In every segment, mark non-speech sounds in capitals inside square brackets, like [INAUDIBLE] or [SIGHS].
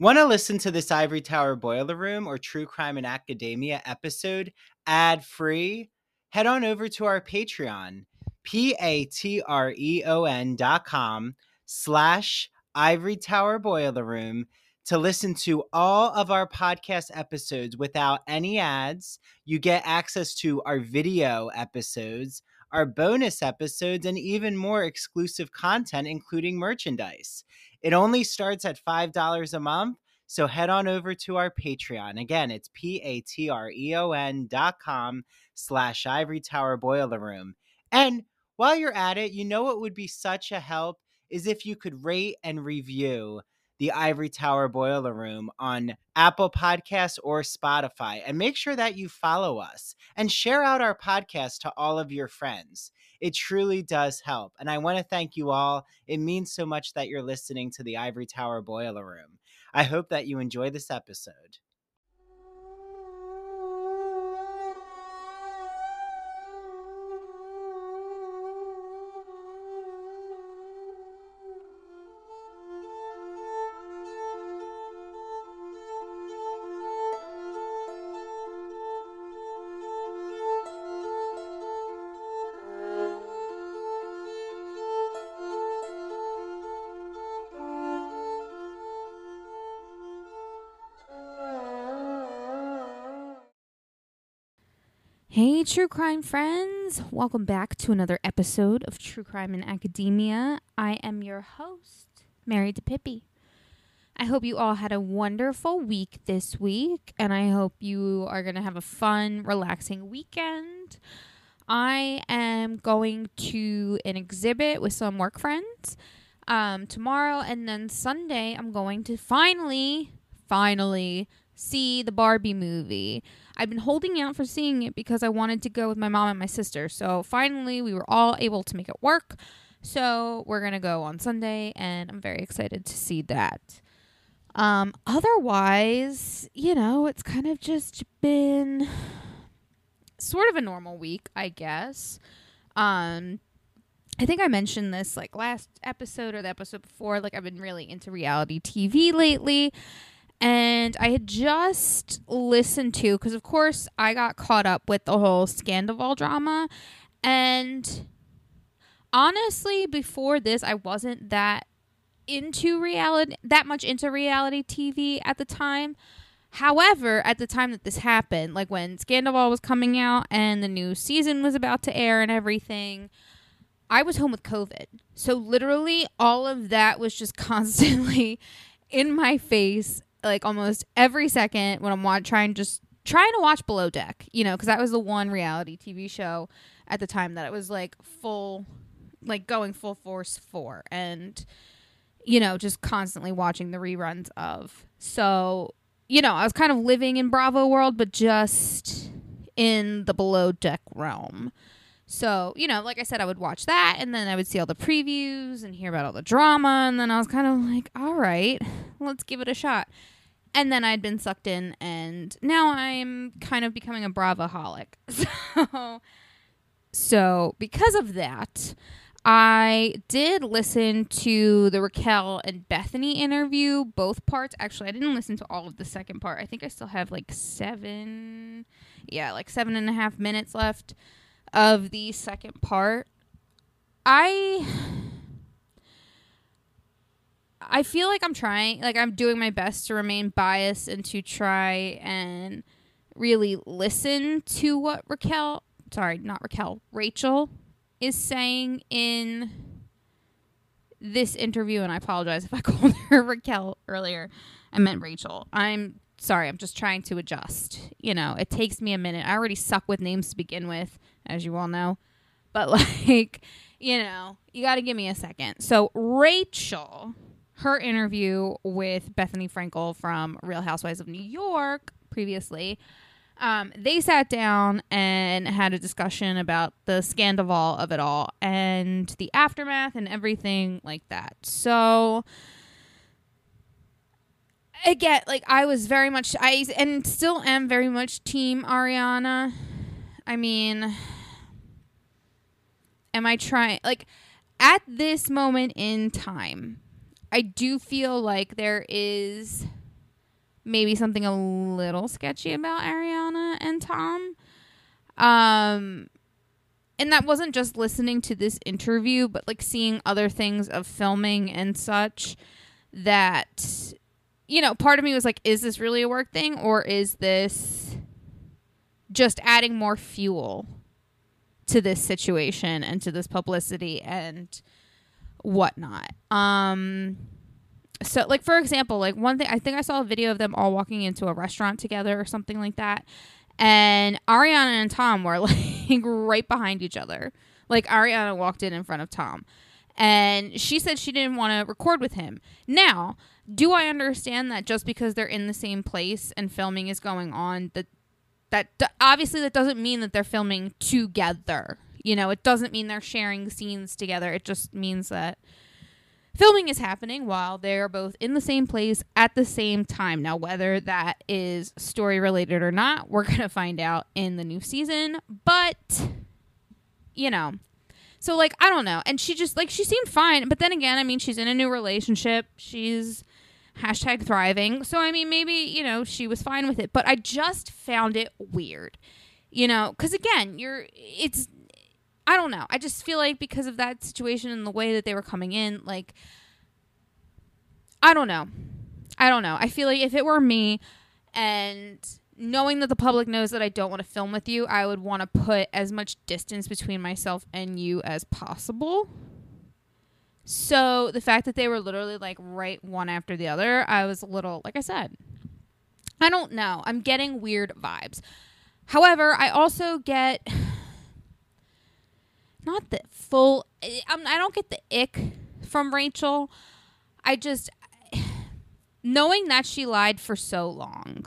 Want to listen to this Ivory Tower Boiler Room or True Crime in Academia episode ad free? Head on over to our Patreon, P A T R E O N dot com slash Ivory Tower Boiler Room to listen to all of our podcast episodes without any ads. You get access to our video episodes, our bonus episodes, and even more exclusive content, including merchandise. It only starts at $5 a month. So head on over to our Patreon. Again, it's P-A-T-R-E-O-N dot com slash Ivory Tower Boiler Room. And while you're at it, you know what would be such a help is if you could rate and review the Ivory Tower Boiler Room on Apple Podcasts or Spotify. And make sure that you follow us and share out our podcast to all of your friends. It truly does help. And I want to thank you all. It means so much that you're listening to the Ivory Tower Boiler Room. I hope that you enjoy this episode. Hey, true crime friends! Welcome back to another episode of True Crime in Academia. I am your host, Mary DePippi. I hope you all had a wonderful week this week, and I hope you are going to have a fun, relaxing weekend. I am going to an exhibit with some work friends um, tomorrow, and then Sunday, I'm going to finally, finally see the Barbie movie. I've been holding out for seeing it because I wanted to go with my mom and my sister. So finally, we were all able to make it work. So we're going to go on Sunday, and I'm very excited to see that. Um, otherwise, you know, it's kind of just been sort of a normal week, I guess. Um, I think I mentioned this like last episode or the episode before. Like, I've been really into reality TV lately and I had just listened to because of course I got caught up with the whole Scandoval drama and honestly before this I wasn't that into reality that much into reality TV at the time. However, at the time that this happened, like when Scandoval was coming out and the new season was about to air and everything, I was home with COVID. So literally all of that was just [LAUGHS] constantly in my face like almost every second when I'm watching, trying just trying to watch Below Deck, you know, because that was the one reality TV show at the time that it was like full, like going full force for, and you know, just constantly watching the reruns of. So, you know, I was kind of living in Bravo world, but just in the Below Deck realm. So, you know, like I said, I would watch that and then I would see all the previews and hear about all the drama. And then I was kind of like, all right, let's give it a shot. And then I'd been sucked in, and now I'm kind of becoming a Bravoholic. [LAUGHS] So, so because of that, I did listen to the Raquel and Bethenny interview, both parts. Actually, I didn't listen to all of the second part. I think I still have like seven, yeah, like seven and a half minutes left of the second part. I I feel like I'm trying, like I'm doing my best to remain biased and to try and really listen to what Raquel, sorry, not Raquel, Rachel is saying in this interview. And I apologize if I [LAUGHS] called her Raquel earlier. I meant Rachel. I'm sorry. I'm just trying to adjust. You know, it takes me a minute. I already suck with names to begin with, as you all know. But [LAUGHS] like, you know, you got to give me a second. So Rachel her interview with Bethenny Frankel from Real Housewives of New York previously. Um, they sat down and had a discussion about the scandal of it all and the aftermath and everything like that. So again, like I was very much I and still am very much team Ariana. I mean, am I trying like at this moment in time? I do feel like there is maybe something a little sketchy about Ariana and Tom. Um and that wasn't just listening to this interview, but like seeing other things of filming and such that you know, part of me was like is this really a work thing or is this just adding more fuel to this situation and to this publicity and whatnot. Um so like for example, like one thing I think I saw a video of them all walking into a restaurant together or something like that. And Ariana and Tom were [LAUGHS] like right behind each other. Like Ariana walked in in front of Tom. And she said she didn't want to record with him. Now, do I understand that just because they're in the same place and filming is going on that that obviously that doesn't mean that they're filming together. You know, it doesn't mean they're sharing scenes together. It just means that filming is happening while they're both in the same place at the same time. Now, whether that is story related or not, we're [LAUGHS] going to find out in the new season. But, you know, so like, I don't know. And she just, like, she seemed fine. But then again, I mean, she's in a new relationship. She's hashtag thriving. So, I mean, maybe, you know, she was fine with it, but I just found it weird, you know, because again, you're, it's, I don't know. I just feel like because of that situation and the way that they were coming in, like, I don't know. I don't know. I feel like if it were me and knowing that the public knows that I don't want to film with you, I would want to put as much distance between myself and you as possible. So the fact that they were literally like right one after the other, I was a little, like I said, I don't know. I'm getting weird vibes. However, I also get [SIGHS] not the full. I'm, I don't get the ick from Rachel. I just [SIGHS] knowing that she lied for so long.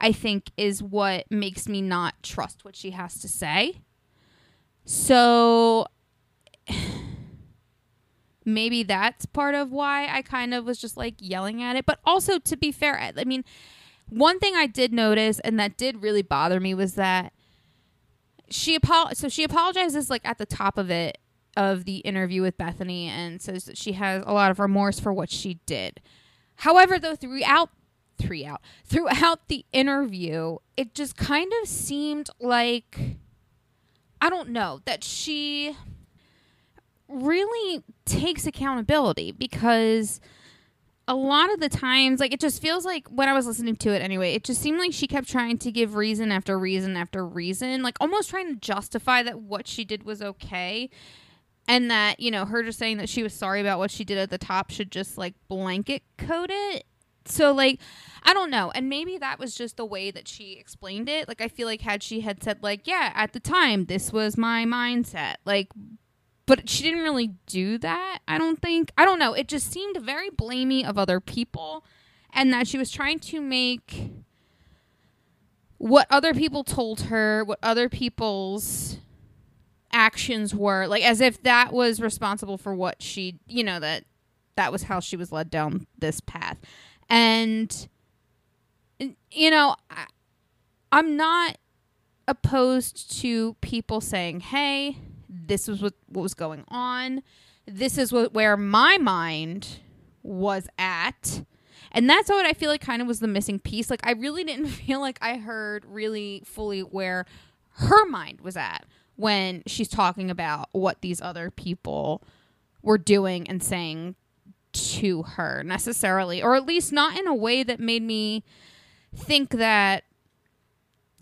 I think is what makes me not trust what she has to say. So maybe that's part of why I kind of was just like yelling at it. But also, to be fair, I mean, one thing I did notice and that did really bother me was that she apo- so she apologizes like at the top of it of the interview with Bethenny and says that she has a lot of remorse for what she did. However, though throughout throughout throughout the interview, it just kind of seemed like I don't know that she really takes accountability because a lot of the times like it just feels like when i was listening to it anyway it just seemed like she kept trying to give reason after reason after reason like almost trying to justify that what she did was okay. And that you know her just saying that she was sorry about what she did at the top should just like blanket code it. So like i don't know. And maybe that was just the way that she explained it. Like i feel like had she had said like yeah at the time this was my mindset. Like but she didn't really do that i don't think. I don't know. It just seemed very blamey of other people and that she was trying to make what other people told her what other people's actions were like as if that was responsible for what she you know that that was how she was led down this path. And you know I, i'm not opposed to people saying hey this was what, what was going on. This is what where my mind was at. And that's what I feel like kind of was the missing piece. Like I really didn't [LAUGHS] feel like I heard really fully where her mind was at when she's talking about what these other people were doing and saying to her necessarily or at least not in a way that made me think that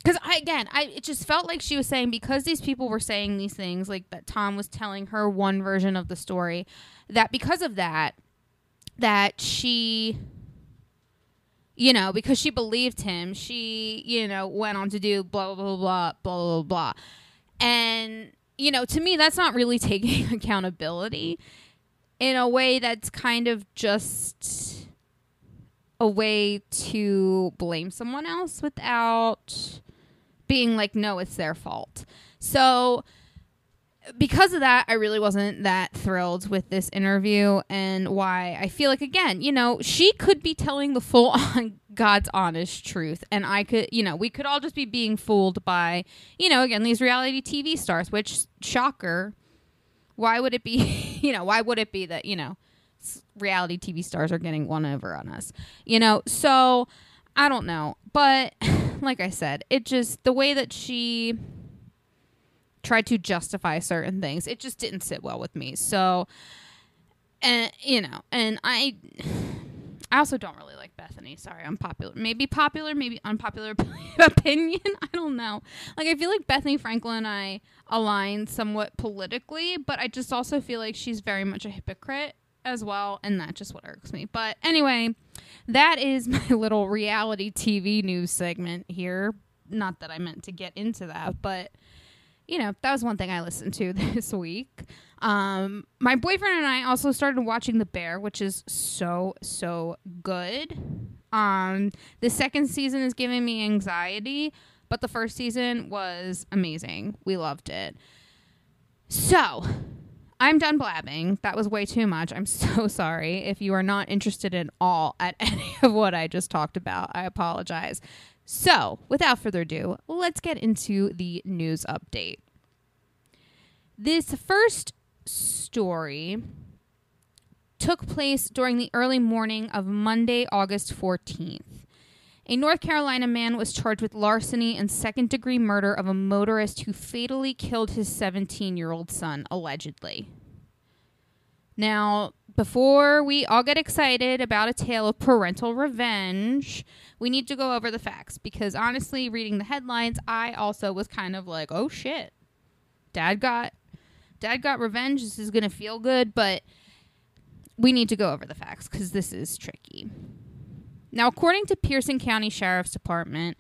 because I again, I it just felt like she was saying because these people were saying these things, like that Tom was telling her one version of the story, that because of that, that she, you know, because she believed him, she, you know, went on to do blah blah blah blah blah blah blah, and you know, to me, that's not really [LAUGHS] taking accountability in a way that's kind of just a way to blame someone else without being like, no, it's their fault. So because of that, I really wasn't that thrilled with this interview and why I feel like, again, you know, she could be telling the full [LAUGHS] on God's honest truth. And I could, you know, we could all just be being fooled by, you know, again, these reality TV stars, which, shocker, why would it be, [LAUGHS] you know, why would it be that, you know, reality TV stars are getting one over on us. You know, so I don't know. But [LAUGHS] like I said, it just the way that she tried to justify certain things, it just didn't sit well with me. So and you know, and I I also don't really like Bethenny. Sorry, unpopular. Maybe popular, maybe unpopular [LAUGHS] opinion. I don't know. Like I feel like Bethenny Franklin and I align somewhat politically, but I just also feel like she's very much a hypocrite as well, and that just what irks me. But anyway, that is [LAUGHS] my little reality TV news segment here. Not that I meant to get into that, but you know, that was one thing I listened to [LAUGHS] this week. Um, my boyfriend and I also started watching The Bear, which is so so good. Um, the second season is giving me anxiety, but the first season was amazing. We loved it. So, I'm done blabbing. That was way too much. I'm [LAUGHS] so sorry. If you are not interested at all at [LAUGHS] any of what I just talked about, I apologize. So, without further ado, let's get into the news update. This first story took place during the early morning of Monday, August 14th. A North Carolina man was charged with larceny and second degree murder of a motorist who fatally killed his 17 year old son, allegedly. Now, before we all get excited about a tale of parental revenge, we need to go over the facts because honestly, reading the headlines, I also was kind of like, oh shit. Dad got dad got revenge. This is going to feel good, but we need to go over the facts cuz this is tricky. Now, according to Person County Sheriff's Department,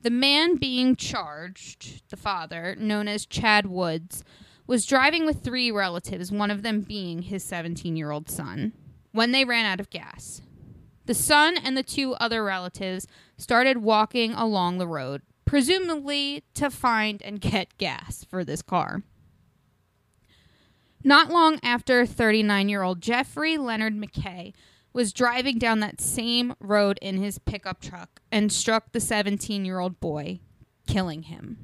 the man being charged, the father, known as Chad Woods, was driving with three relatives, one of them being his 17 year old son, when they ran out of gas. The son and the two other relatives started walking along the road, presumably to find and get gas for this car. Not long after 39 year old Jeffrey Leonard McKay was driving down that same road in his pickup truck and struck the 17 year old boy, killing him.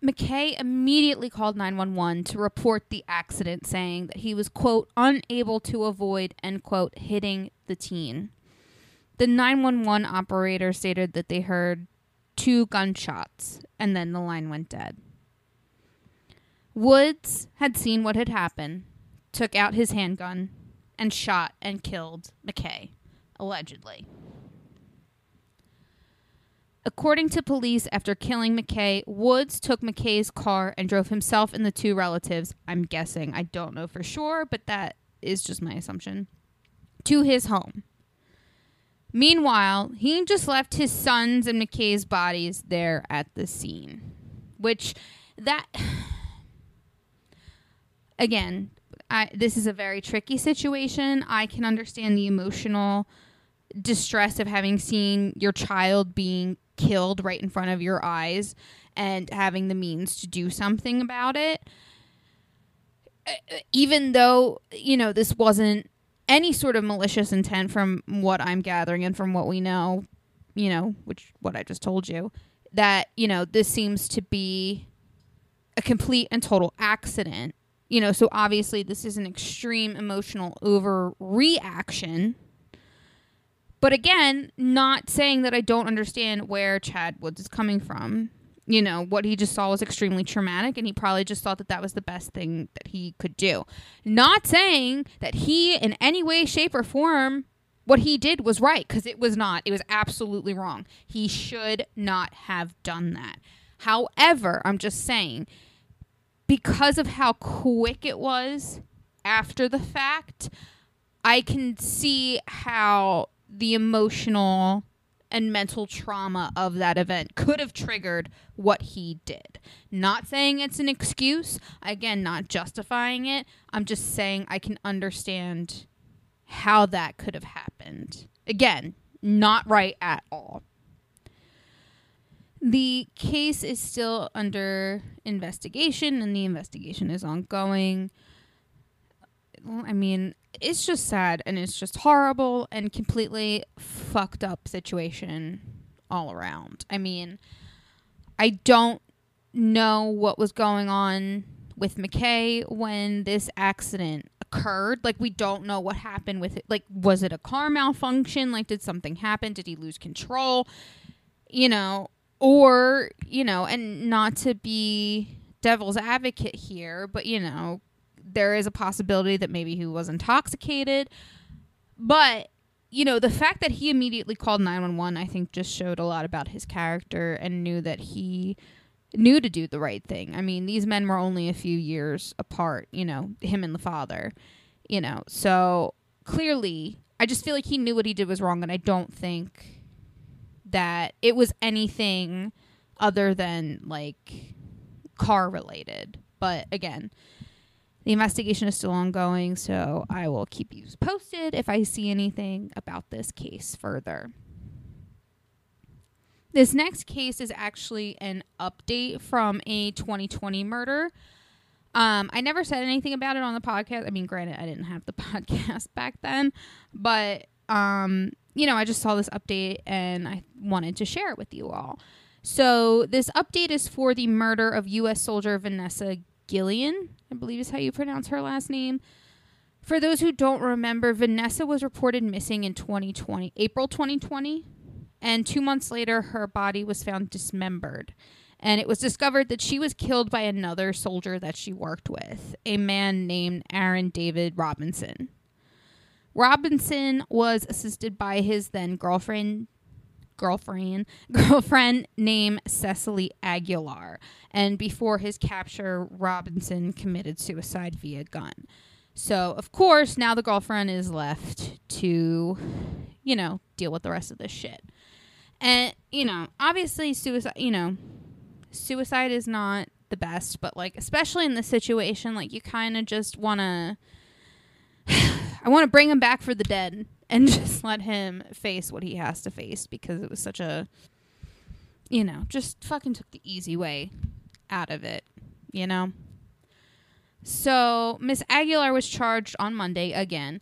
McKay immediately called 911 to report the accident, saying that he was, quote, unable to avoid, end quote, hitting the teen. The 911 operator stated that they heard two gunshots and then the line went dead. Woods had seen what had happened, took out his handgun, and shot and killed McKay, allegedly. According to police, after killing McKay, Woods took McKay's car and drove himself and the two relatives, I'm guessing, I don't know for sure, but that is just my assumption, to his home. Meanwhile, he just left his sons and McKay's bodies there at the scene, which that [SIGHS] again, I, this is a very tricky situation. I can understand the emotional distress of having seen your child being killed right in front of your eyes and having the means to do something about it. Uh, even though, you know, this wasn't any sort of malicious intent from what I'm gathering and from what we know, you know, which what I just told you, that, you know, this seems to be a complete and total accident you know, so obviously this is an extreme emotional overreaction. But again, not saying that I don't understand where Chad Woods is coming from. You know, what he just saw was extremely traumatic, and he probably just thought that that was the best thing that he could do. Not saying that he, in any way, shape, or form, what he did was right, because it was not. It was absolutely wrong. He should not have done that. However, I'm just saying because of how quick it was after the fact, I can see how the emotional and mental trauma of that event could have triggered what he did. Not saying it's an excuse, again, not justifying it. I'm just saying I can understand how that could have happened. Again, not right at all. The case is still under investigation and the investigation is ongoing. I mean, it's just sad and it's just horrible and completely fucked up situation all around. I mean, I don't know what was going on with McKay when this accident occurred. Like, we don't know what happened with it. Like, was it a car malfunction? Like, did something happen? Did he lose control? You know, or, you know, and not to be devil's advocate here, but, you know, there is a possibility that maybe he was intoxicated. But you know, the fact that he immediately called 911, I think just showed a lot about his character and knew that he knew to do the right thing. I mean, these men were only a few years apart, you know, him and the father, you know. So clearly, I just feel like he knew what he did was wrong, and I don't think that it was anything other than like car related. But again, the investigation is still ongoing, so I will keep you posted if I see anything about this case further. This next case is actually an update from a 2020 murder. Um, I never said anything about it on the podcast. I mean, granted, I didn't have the [LAUGHS] podcast back then, but um, you know, I just saw this update and I wanted to share it with you all. So, this update is for the murder of U.S. soldier Vanessa Guillen, I believe is how you pronounce her last name. For those who don't remember, Vanessa was reported missing in 2020, April 2020, and two months later, her body was found dismembered. And it was discovered that she was killed by another soldier that she worked with, a man named Aaron David Robinson. Robinson was assisted by his then girlfriend, girlfriend [LAUGHS] girlfriend named Cecily Aguilar. And before his capture, Robinson committed suicide via gun. So, of course, now the girlfriend is left to, you know, deal with the rest of this shit. And, you know, obviously, suicide, you know, suicide is not the best, but, like, especially in this situation, like, you kind of just want to. [SIGHS] I want to bring him back for the dead and [LAUGHS] just let him face what he has to face because it was such a you know, just fucking took the easy way out of it, you know? So, Miss Aguilar was charged on Monday again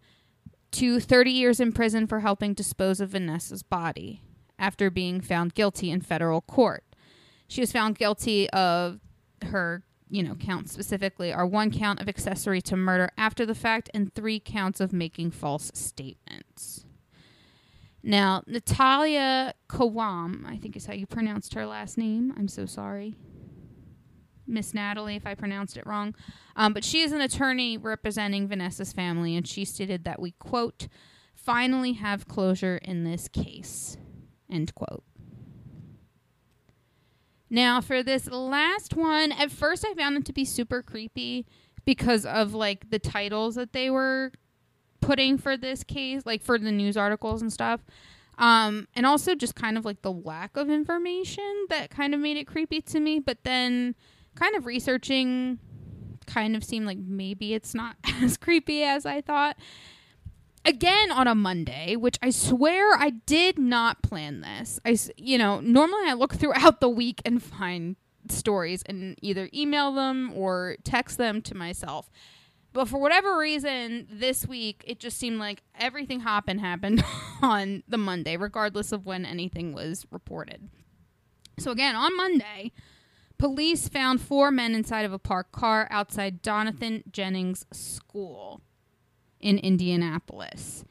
to 30 years in prison for helping dispose of Vanessa's body after being found guilty in federal court. She was found guilty of her you know, counts specifically are one count of accessory to murder after the fact and three counts of making false statements. Now, Natalia Khawam, I think is how you pronounced her last name. I'm so sorry. Miss Natalie, if I pronounced it wrong. Um, but she is an attorney representing Vanessa's family, and she stated that we, quote, finally have closure in this case, end quote. Now, for this last one, at first I found it to be super creepy because of like the titles that they were putting for this case, like for the news articles and stuff. Um, and also just kind of like the lack of information that kind of made it creepy to me. But then kind of researching kind of seemed like maybe it's not [LAUGHS] as creepy as I thought again on a Monday, which I swear I did not plan this. I, you know, normally I look throughout the week and find stories and either email them or text them to myself. But for whatever reason, this week it just seemed like everything happened happened [LAUGHS] on the Monday, regardless of when anything was reported. So again, on Monday, police found four men inside of a parked car outside Jonathan Jennings School in Indianapolis.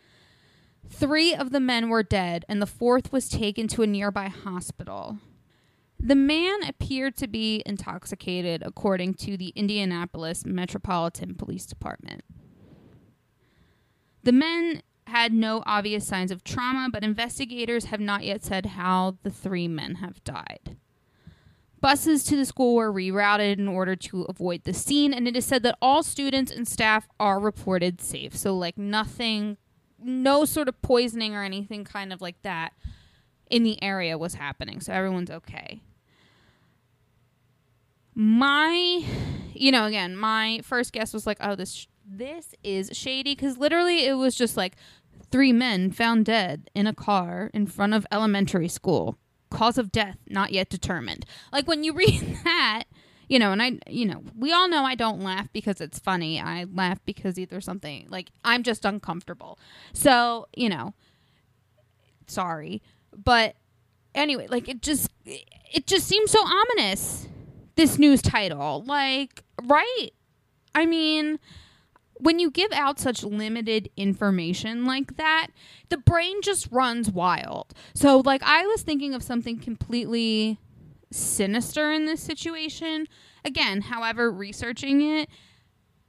Three of the men were dead, and the fourth was taken to a nearby hospital. The man appeared to be intoxicated, according to the Indianapolis Metropolitan Police Department. The men had no obvious signs of trauma, but investigators have not yet said how the three men have died. Buses to the school were rerouted in order to avoid the scene, and it is said that all students and staff are reported safe. So, like, nothing, no sort of poisoning or anything kind of like that in the area was happening. So, everyone's okay. My, you know, again, my first guess was like, oh, this this is shady because literally it was just like three men found dead in a car in front of elementary school cause of death not yet determined. Like when you read [LAUGHS] that, you know, and I, you know, we all know I don't laugh because it's funny. I laugh because either something like I'm just uncomfortable. So, you know, sorry. But anyway, like it just it just seems so ominous this news title. Like, right? I mean, when you give out such limited information like that, the brain just runs wild. So, like, I was thinking of something completely sinister in this situation. Again, however, researching it,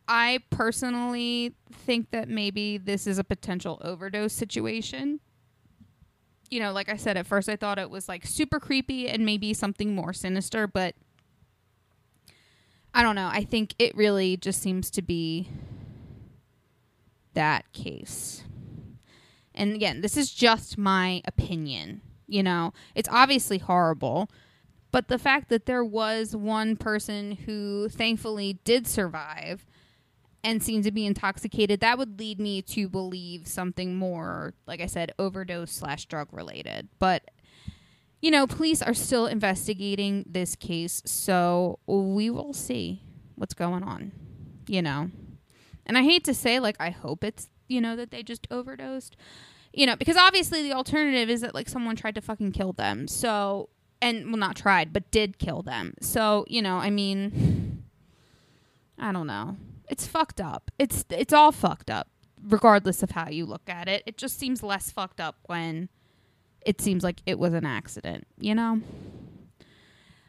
I personally think that maybe this is a potential overdose situation. You know, like I said, at first I thought it was like super creepy and maybe something more sinister, but I don't know. I think it really just seems to be that case. And again, this is just my opinion. You know, it's obviously horrible, but the fact that there was one person who thankfully did survive and seemed to be intoxicated, that would lead me to believe something more, like I said, overdose slash drug related. But you know, police are still investigating this case, so we will see what's going on. You know. And I hate to say, like, I hope it's, you know, that they just overdosed. You know, because obviously the alternative is that, like, someone tried to fucking kill them. So, and, well, not tried, but did kill them. So, you know, I mean, I don't know. It's fucked up. It's, it's all fucked up, regardless of how you look at it. It just seems less fucked up when it seems like it was an accident, you know?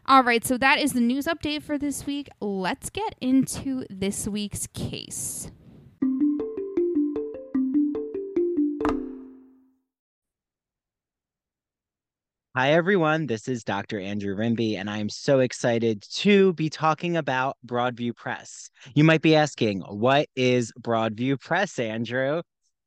All right, so that is the news update for this week. Let's get into this week's case. Hi, everyone. This is Dr. Andrew Rimby, and I'm so excited to be talking about Broadview Press. You might be asking, what is Broadview Press, Andrew?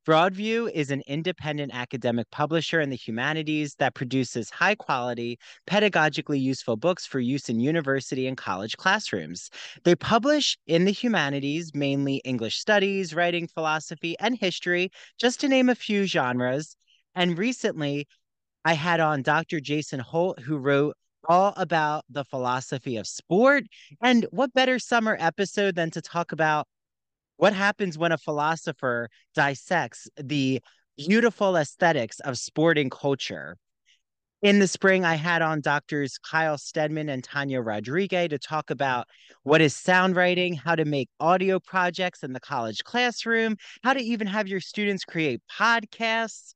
Broadview is an independent academic publisher in the humanities that produces high quality, pedagogically useful books for use in university and college classrooms. They publish in the humanities mainly English studies, writing, philosophy, and history, just to name a few genres. And recently, I had on Dr. Jason Holt, who wrote all about the philosophy of sport. And what better summer episode than to talk about what happens when a philosopher dissects the beautiful aesthetics of sporting culture? In the spring, I had on doctors Kyle Stedman and Tanya Rodriguez to talk about what is sound writing, how to make audio projects in the college classroom, how to even have your students create podcasts.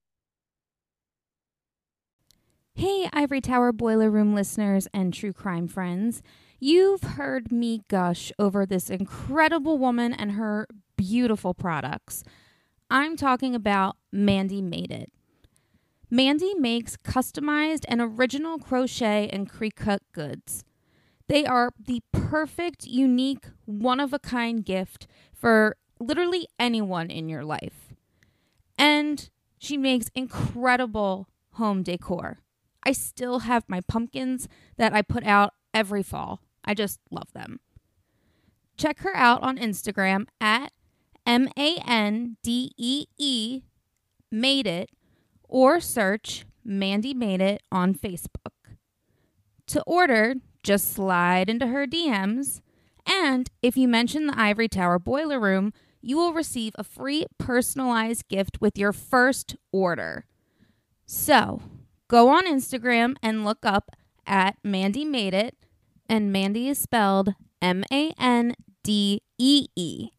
Hey, Ivory Tower Boiler Room listeners and true crime friends. You've heard me gush over this incredible woman and her beautiful products. I'm talking about Mandee Made It. Mandee makes customized and original crochet and Cricut goods. They are the perfect, unique, one of a kind gift for literally anyone in your life. And she makes incredible home decor. I still have my pumpkins that I put out every fall. I just love them. Check her out on Instagram at M A N D E E Made It or search Mandee Made It on Facebook. To order, just slide into her DMs, and if you mention the Ivory Tower Boiler Room, you will receive a free personalized gift with your first order. So, go on Instagram and look up at Mandee Made It, and Mandee is spelled M A N D E E.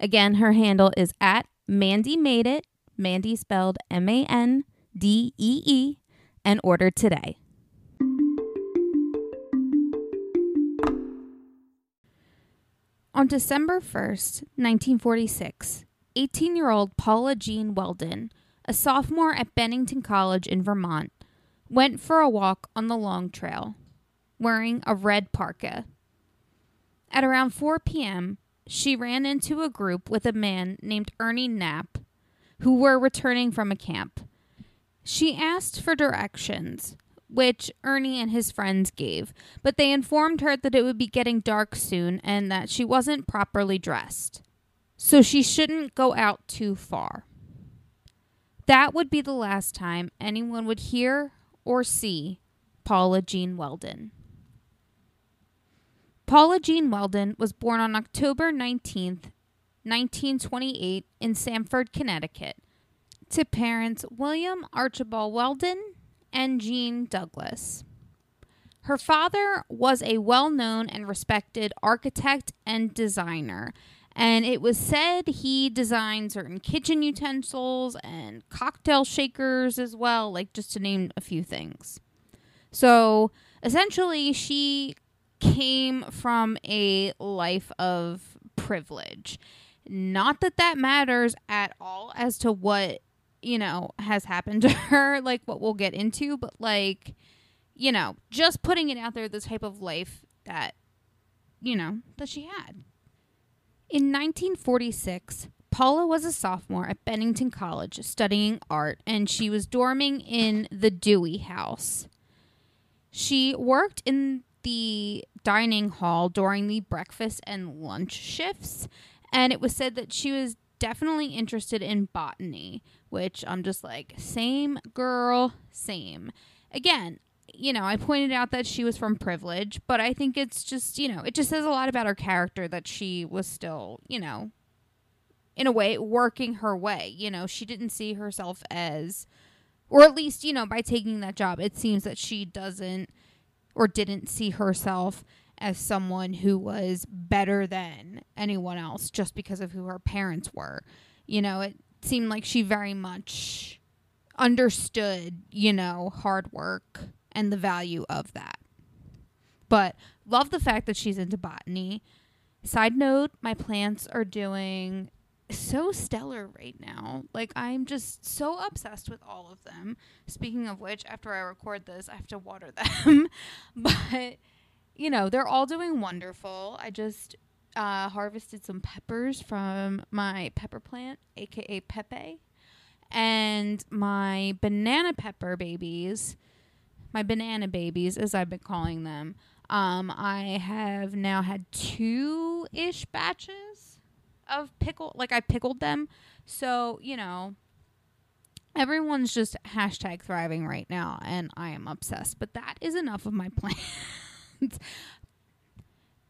Again, her handle is at Mandee Made It, Mandee spelled M A N D E E, and order today. On December 1st, 1946, 18 year old Paula Jean Welden, a sophomore at Bennington College in Vermont, went for a walk on the Long Trail wearing a red parka. At around 4 p.m., she ran into a group with a man named Ernie Knapp who were returning from a camp. She asked for directions, which Ernie and his friends gave, but they informed her that it would be getting dark soon and that she wasn't properly dressed. So she shouldn't go out too far. That would be the last time anyone would hear or see Paula Jean Welden. Paula Jean Welden was born on October 19th, 1928, in Stamford, Connecticut, to parents William Archibald Welden and Jean Douglas. Her father was a well known and respected architect and designer, and it was said he designed certain kitchen utensils and cocktail shakers as well, like just to name a few things. So essentially, she came from a life of privilege. Not that that matters at all as to what, you know, has happened to [LAUGHS] her, like what we'll get into, but like, you know, just putting it out there, the type of life that, you know, that she had. In 1946, Paula was a sophomore at Bennington College studying art, and she was dorming in the Dewey House. She worked in the dining hall during the breakfast and lunch shifts, and it was said that she was definitely interested in botany, which I'm just like, same girl, same. Again, you know, I pointed out that she was from privilege, but I think it's just, you know, it just says a lot about her character that she was still, you know, in a way working her way. You know, she didn't see herself as, or at least, you know, by taking that job, it seems that she doesn't or didn't see herself as someone who was better than anyone else just because of who her parents were. You know, it seemed like she very much understood, you know, hard work and the value of that. But love the fact that she's into botany. Side note, my plants are doing so stellar right now. Like I'm just so obsessed with all of them. Speaking of which, after I record this, I have to water [LAUGHS] them. but you know, they're all doing wonderful. I just uh, harvested some peppers from my pepper plant, aka Pepe, and my banana pepper babies, my banana babies, as I've been calling them. Um, I have now had two ish batches of pickle, like I pickled them. So, you know, everyone's just hashtag thriving right now, and I am obsessed. But that is enough of my [LAUGHS] plants.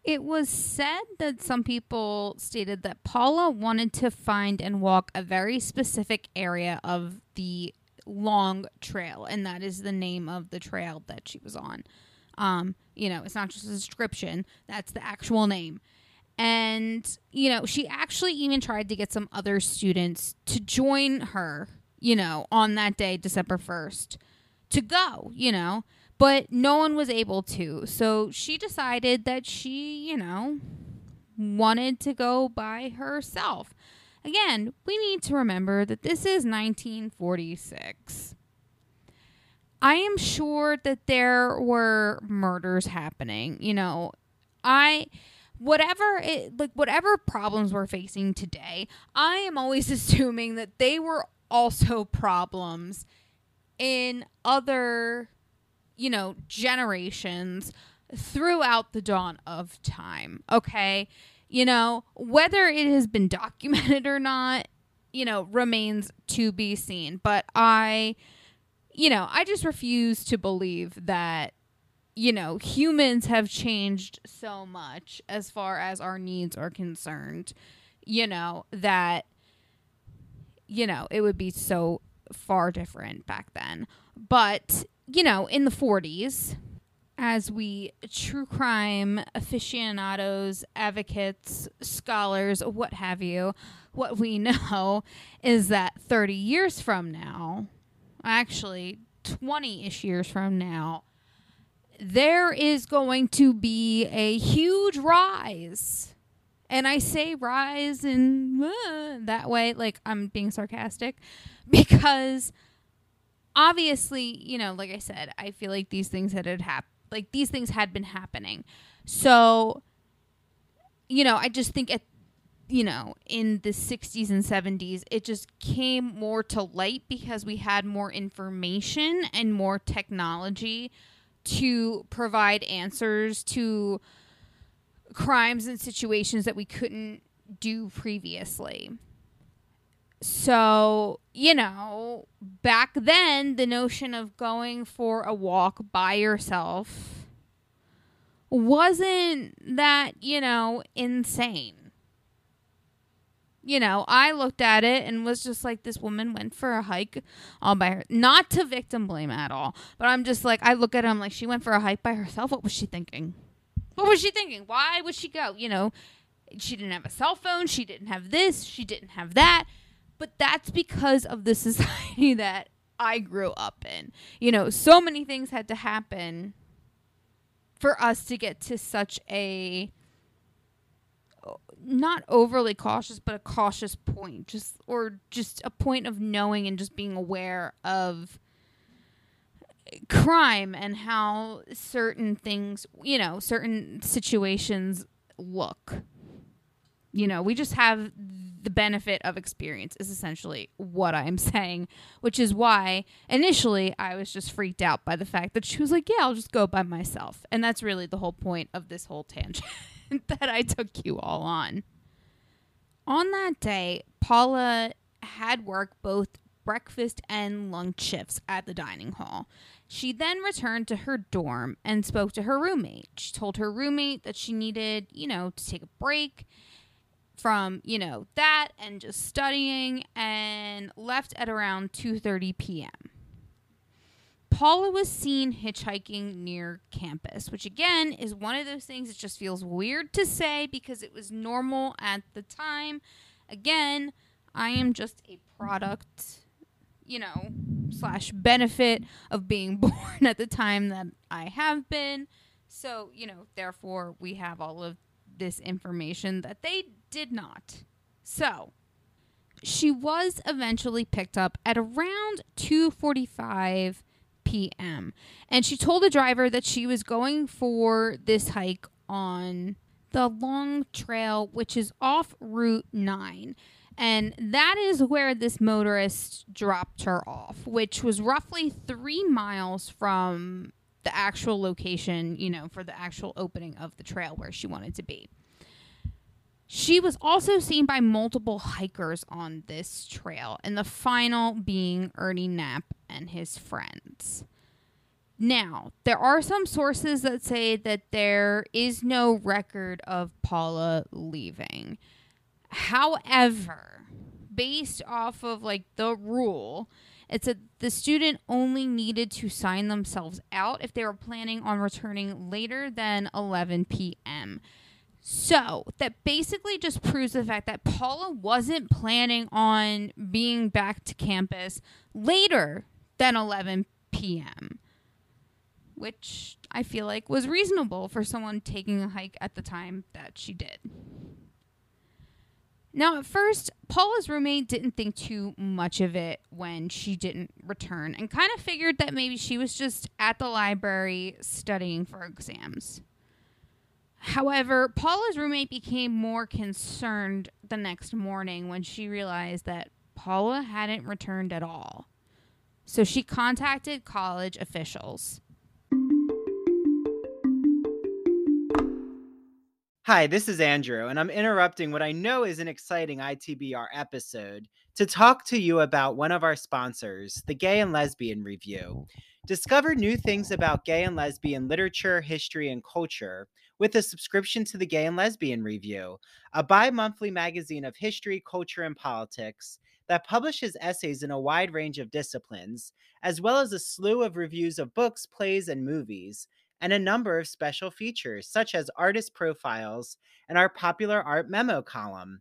It was said that some people stated that Paula wanted to find and walk a very specific area of the long trail, and that is the name of the trail that she was on. Um, you know, it's not just a description, that's the actual name. And, you know, she actually even tried to get some other students to join her, you know, on that day, December 1st, to go, you know but no one was able to. So she decided that she, you know, wanted to go by herself. Again, we need to remember that this is 1946. I am sure that there were murders happening. You know, I whatever it like whatever problems we're facing today, I am always [LAUGHS] assuming that they were also problems in other you know, generations throughout the dawn of time. Okay. You know, whether it has been documented or not, you know, remains to be seen. But I, you know, I just refuse to believe that, you know, humans have changed so much as far as our needs are concerned, you know, that, you know, it would be so far different back then. But you know, in the 40s, as we true crime aficionados, advocates, scholars, what have you, what we [LAUGHS] know is that 30 years from now, actually 20 ish years from now, there is going to be a huge rise, And I say rise in uh, that way, like I'm being sarcastic, [LAUGHS] because obviously, you know, like I said, I feel like these things had had happened. Like these things had been happening. So, you know, I just think at you know, in the 60s and 70s, it just came more to light because we had more information and more technology to provide answers to crimes and situations that we couldn't do previously. So, you know, back then, the notion of going for a walk by yourself wasn't that, you know, insane. You know, I looked at it and was just like, this woman went for a hike all by her. Not to victim blame at all, but I'm just like, I look at him like she went for a hike by herself. What was she thinking? What was she thinking? Why would she go? You know, she didn't have a cell phone. She didn't have this. She didn't have that. But that's because of the [LAUGHS] society that I grew up in. You know, so many things had to happen for us to get to such a not overly cautious but a cautious point just or just a point of knowing and just being aware of crime and how certain things, you know, certain situations look. You know, we just have the benefit of experience, is essentially what I'm [LAUGHS] saying, which is why initially I was just freaked out by the fact that she was like, Yeah, I'll just go by myself. And that's really the whole point of this whole tangent [LAUGHS] that I took you all on. On that day, Paula had worked both breakfast and lunch shifts at the dining hall. She then returned to her dorm and spoke to her roommate. She told her roommate that she needed, you know, to take a break from, you know, that and just studying and left at around 2:30 p.m. Paula was seen hitchhiking near campus, which again is one of those things that just feels weird to say because it was normal at the time. Again, I am just a product you know, slash benefit of being [LAUGHS] born at the time that I have been. So, you know, therefore we have all of this information that they did not. So, she was eventually picked up at around 2:45 p.m. and she told the driver that she was going for this hike on the long trail which is off route 9 and that is where this motorist dropped her off, which was roughly three miles from the actual location, you know, for the actual opening of the trail where she wanted to be. She was also seen by multiple hikers on this trail, and the final being Ernie Knapp and his friends. Now, there are some sources that say that there is no record of Paula leaving. However, based off of like the rule, it said the student only needed to sign themselves out if they were planning on returning later than 11 p.m. So that basically just proves the fact that Paula wasn't planning on being back to campus later than 11 p.m., which I feel like was reasonable for someone taking a hike at the time that she did. Now, at first, Paula's roommate didn't think too much of it when she didn't return and kind of figured that maybe she was just at the library studying for exams. However, Paula's roommate became more concerned the next morning when she realized that Paula hadn't returned at all. So she contacted college officials. Hi, this is Andrew, and I'm interrupting what I know is an exciting ITBR episode to talk to you about one of our sponsors, the Gay and Lesbian Review. Discover new things about gay and lesbian literature, history, and culture with a subscription to the Gay and Lesbian Review, a bi monthly magazine of history, culture, and politics that publishes essays in a wide range of disciplines, as well as a slew of reviews of books, plays, and movies and a number of special features, such as artist profiles and our popular art memo column.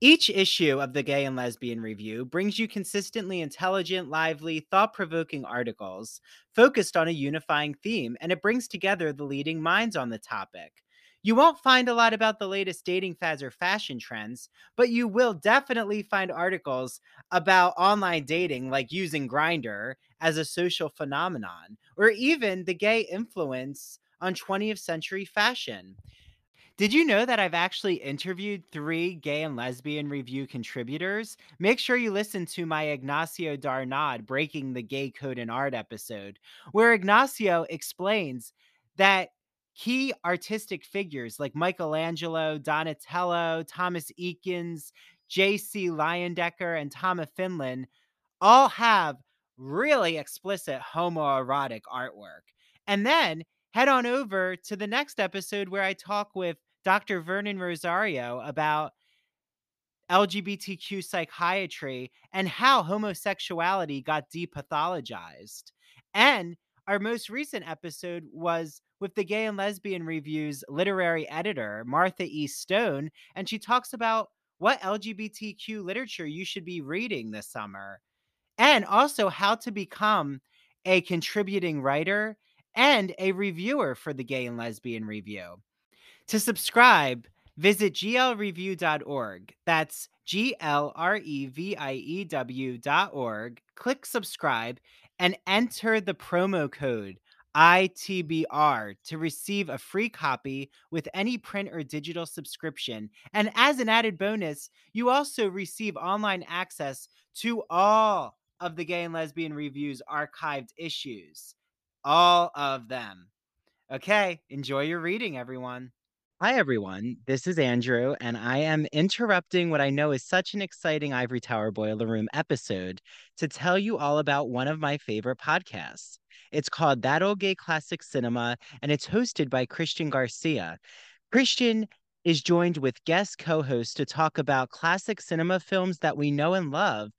Each issue of the Gay and Lesbian Review brings you consistently intelligent, lively, thought provoking articles focused on a unifying theme, and it brings together the leading minds on the topic. You won't find a lot about the latest dating fads or fashion trends, but you will definitely find articles about online dating, like using Grindr as a social phenomenon, or even the gay influence on 20th century fashion. Did you know that I've actually interviewed three gay and lesbian review contributors? Make sure you listen to my Ignacio Darnaude Breaking the Gay Code in Art episode, where Ignacio explains that key artistic figures like Michelangelo, Donatello, Thomas Eakins, J.C. Leyendecker, and Tom of Finland all have really explicit homoerotic artwork. And then head on over to the next episode where I talk with Dr. Vernon Rosario about LGBTQ psychiatry and how homosexuality got depathologized. And our most recent episode was with the Gay and Lesbian Review's literary editor, Martha E. Stone, and she talks about what LGBTQ literature you should be reading this summer, and also how to become a contributing writer and a reviewer for the Gay and Lesbian Review. To subscribe, visit glreview.org. That's G L R E V I E W.org. Click subscribe and enter the promo code ITBR to receive a free copy with any print or digital subscription. And as an added bonus, you also receive online access to all of the Gay and Lesbian Review's archived issues. All of them. Okay, enjoy your reading, everyone. Hi, everyone. This is Andrew, and I am interrupting what I know is such an exciting Ivory Tower Boiler Room episode to tell you all about one of my favorite podcasts. It's called That Old Gay Classic Cinema, and it's hosted by Christian Garcia. Christian is joined with guest co hosts to talk about classic cinema films that we know and love,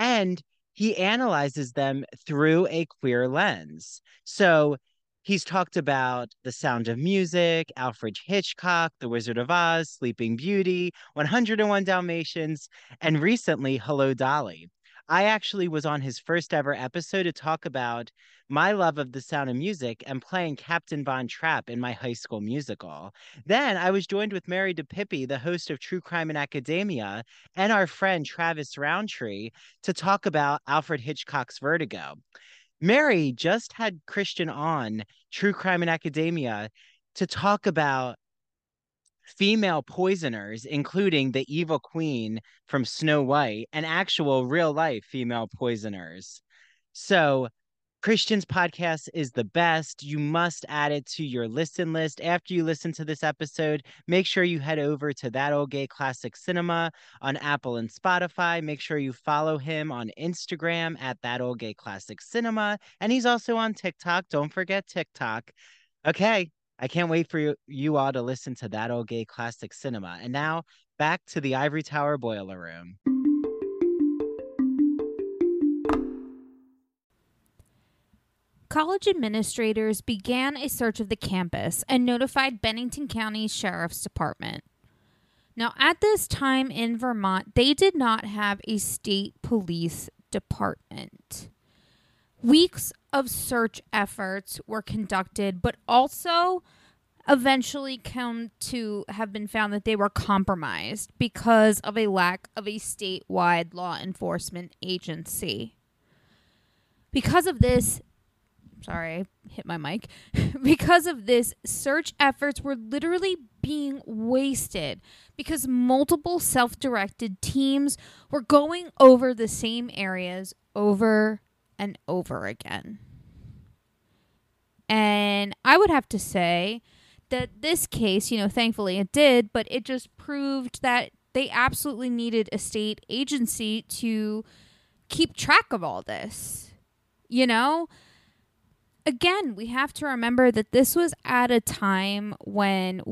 and he analyzes them through a queer lens. So, He's talked about The Sound of Music, Alfred Hitchcock, The Wizard of Oz, Sleeping Beauty, 101 Dalmatians, and recently Hello Dolly. I actually was on his first ever episode to talk about my love of the sound of music and playing Captain Von Trapp in my high school musical. Then I was joined with Mary DePippi, the host of True Crime in Academia, and our friend Travis Roundtree to talk about Alfred Hitchcock's Vertigo. Mary just had Christian on True Crime in Academia to talk about female poisoners, including the evil queen from Snow White and actual real life female poisoners. So Christian's podcast is the best. You must add it to your listen list. After you listen to this episode, make sure you head over to That Old Gay Classic Cinema on Apple and Spotify. Make sure you follow him on Instagram at That Old Gay Classic Cinema. And he's also on TikTok. Don't forget TikTok. Okay. I can't wait for you, you all to listen to That Old Gay Classic Cinema. And now back to the Ivory Tower Boiler Room. College administrators began a search of the campus and notified Bennington County Sheriff's Department. Now, at this time in Vermont, they did not have a state police department. Weeks of search efforts were conducted, but also eventually come to have been found that they were compromised because of a lack of a statewide law enforcement agency. Because of this, sorry, I hit my mic. [LAUGHS] because of this, search efforts were literally being wasted because multiple self directed teams were going over the same areas over and over again. And I would have to say that this case, you know, thankfully it did, but it just proved that they absolutely needed a state agency to keep track of all this. You know, again, we have to remember that this was at a time when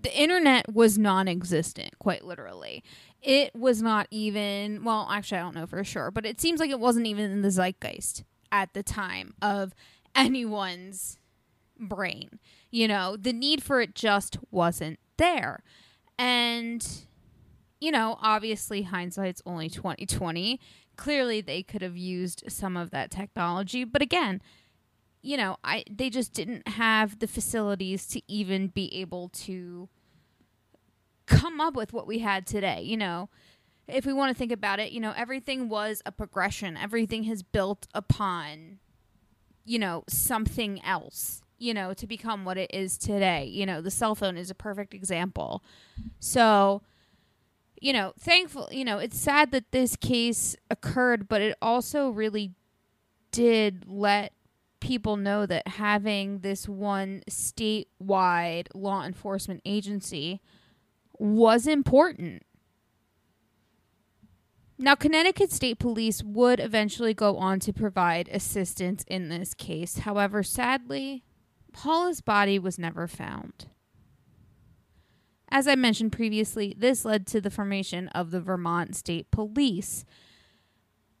the internet was non existent, quite literally. It was not even, well, actually, I don't know for sure, but it seems like it wasn't even in the zeitgeist at the time of anyone's brain. You know, the need for it just wasn't there. And, you know, obviously hindsight's only 2020. Clearly they could have used some of that technology, but again, you know, I they just didn't have the facilities to even be able to come up with what we had today, you know. If we want to think about it, you know, everything was a progression. Everything has built upon you know, something else, you know, to become what it is today. You know, the cell phone is a perfect example. So, you know, thankful, you know, it's sad that this case occurred, but it also really did let people know that having this one statewide law enforcement agency was important. Now, Connecticut State Police would eventually go on to provide assistance in this case. However, sadly, Paula's body was never found. As I mentioned previously, this led to the formation of the Vermont State Police.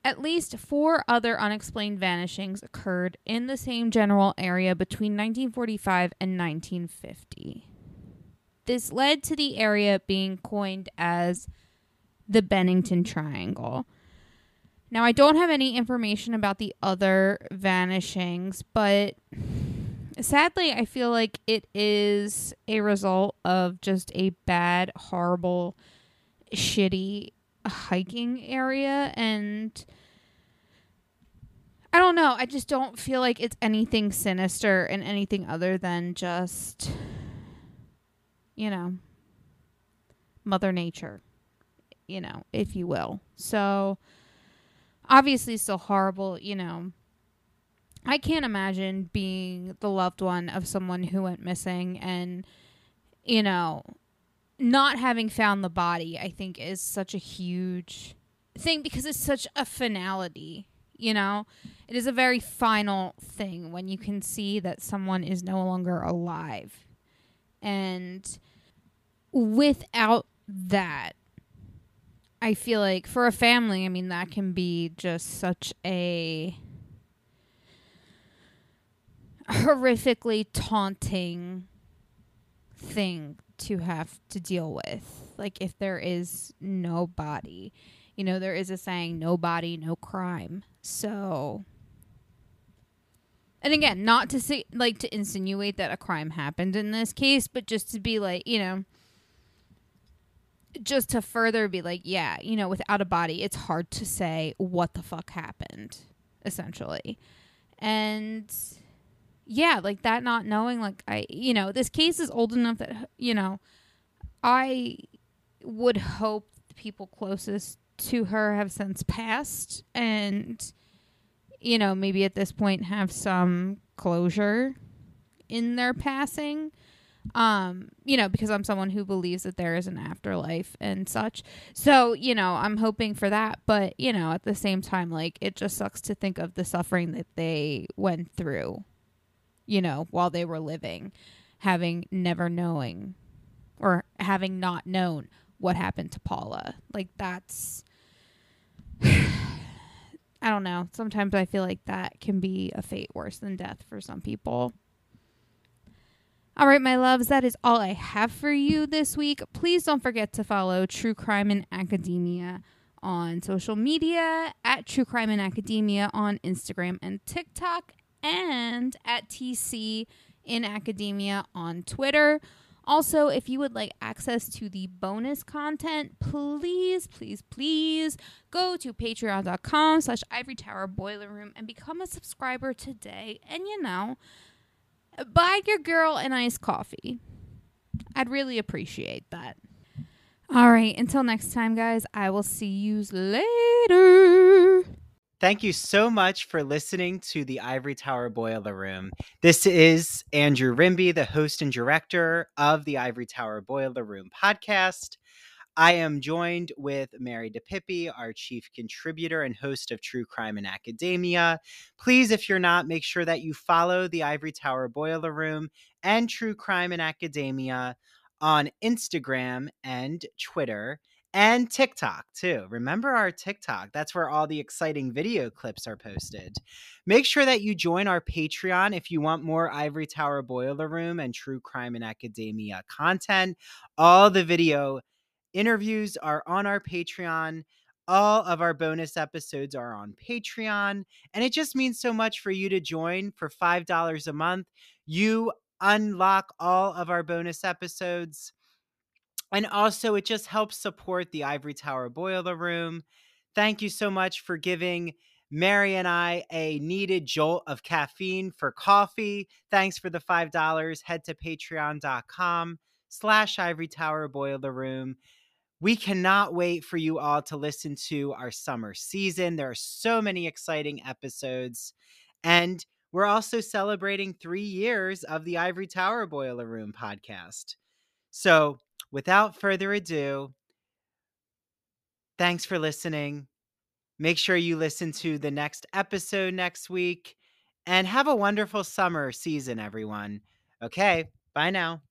At least four other unexplained vanishings occurred in the same general area between 1945 and 1950. This led to the area being coined as the Bennington Triangle. Now, I don't have any information about the other vanishings, but sadly, I feel like it is a result of just a bad, horrible, shitty hiking area. And I don't know. I just don't feel like it's anything sinister and anything other than just, you know, Mother Nature you know, if you will. So obviously still horrible, you know. I can't imagine being the loved one of someone who went missing and you know, not having found the body, I think is such a huge thing because it's such a finality, you know? It is a very final thing when you can see that someone is no longer alive. And without that, I feel like for a family, I mean, that can be just such a horrifically taunting thing to have to deal with. Like, if there is no body, you know, there is a saying, no body, no crime. So, and again, not to say, like, to insinuate that a crime happened in this case, but just to be like, you know, just to further be like, yeah, you know, without a body, it's hard to say what the fuck happened, essentially. And yeah, like that not knowing, like, I, you know, this case is old enough that, you know, I would hope the people closest to her have since passed and, you know, maybe at this point have some closure in their passing. Um you know because i'm someone who believes that there is an afterlife and such. So you know i'm hoping for that but you know at the same time like it just sucks to think of the suffering that they went through you know while they were living having never knowing or having not known what happened to paula. Like that's [SIGHS] i don't know. Sometimes i feel like that can be a fate worse than death for some people. All right, my loves, that is all I have for you this week. Please don't forget to follow True Crime in Academia on social media, at True Crime in Academia on Instagram and TikTok, and at TC in Academia on Twitter. Also, if you would like access to the bonus content, please, please, please go to patreon.com slash ivory tower boiler room and become a subscriber today. And you know, buy your girl an iced coffee. I'd really appreciate that. All right, until next time, guys, I will see you later. Thank you so much for listening to the Ivory Tower Boiler Room. This is Andrew Rimby, the host and director of the Ivory Tower Boiler Room podcast. I am joined with Mary DePippi, our chief contributor and host of True Crime in Academia. Please, if you're not, make sure that you follow the Ivory Tower Boiler Room and True Crime in Academia on Instagram and Twitter and TikTok too. Remember our TikTok. That's where all the exciting video clips are posted. Make sure that you join our Patreon if you want more Ivory Tower Boiler Room and True Crime and Academia content. All the video interviews are on our Patreon. All of our bonus episodes are on Patreon, and it just means so much for you to join for $5 a month. You unlock all of our bonus episodes. And also, it just helps support the Ivory Tower Boiler Room. Thank you so much for giving Mary and I a needed jolt of caffeine for coffee. Thanks for the $5. Head to patreon.com slash Ivory Tower Boiler Room. We cannot wait for you all to listen to our summer season. There are so many exciting episodes. And we're also celebrating three years of the Ivory Tower Boiler Room podcast. So, without further ado, thanks for listening. Make sure you listen to the next episode next week and have a wonderful summer season, everyone. Okay, bye now.